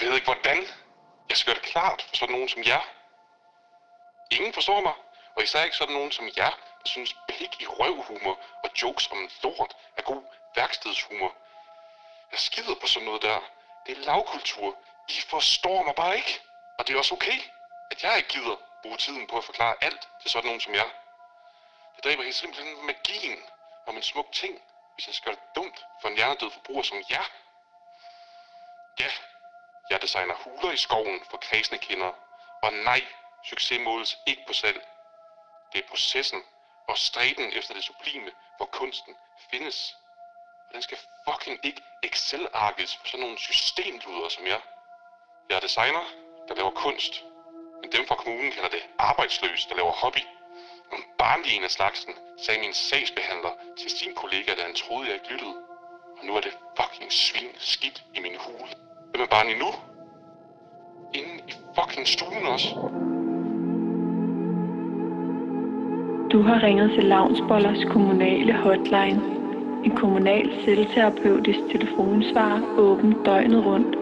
Jeg ved ikke, hvordan jeg skal gøre det klart for sådan nogen som jer. Ingen forstår mig, og især ikke sådan nogen som jer, der synes pik i røvhumor og jokes om lort er god værkstedshumor. Jeg skider på sådan noget der. Det er lavkultur. I forstår mig bare ikke. Og det er også okay, at jeg ikke gider bruge tiden på at forklare alt til sådan nogen som jer. Det dræber helt simpelthen magien om en smuk ting, hvis jeg skal gøre det dumt for en hjernedød forbruger som jer. Ja, jeg designer huler i skoven for kredsende kinder. Og nej, succes måles ikke på salg. Det er processen og stræben efter det sublime, hvor kunsten findes. Og den skal fucking ikke Excel-arkes for sådan nogle systemluder som jeg. Jeg er designer, der laver kunst. Men dem fra kommunen kalder det arbejdsløs, der laver hobby. Nogle barnlige en af slagsen, sagde min sagsbehandler til sin kollega, da han troede, jeg ikke lyttede. Og nu er det fucking svin skidt i min hule. Hvem er barn nu? Inde i fucking stuen også. Du har ringet til Lavnsbollers kommunale hotline. En kommunal selvterapeutisk telefonsvar åben døgnet rundt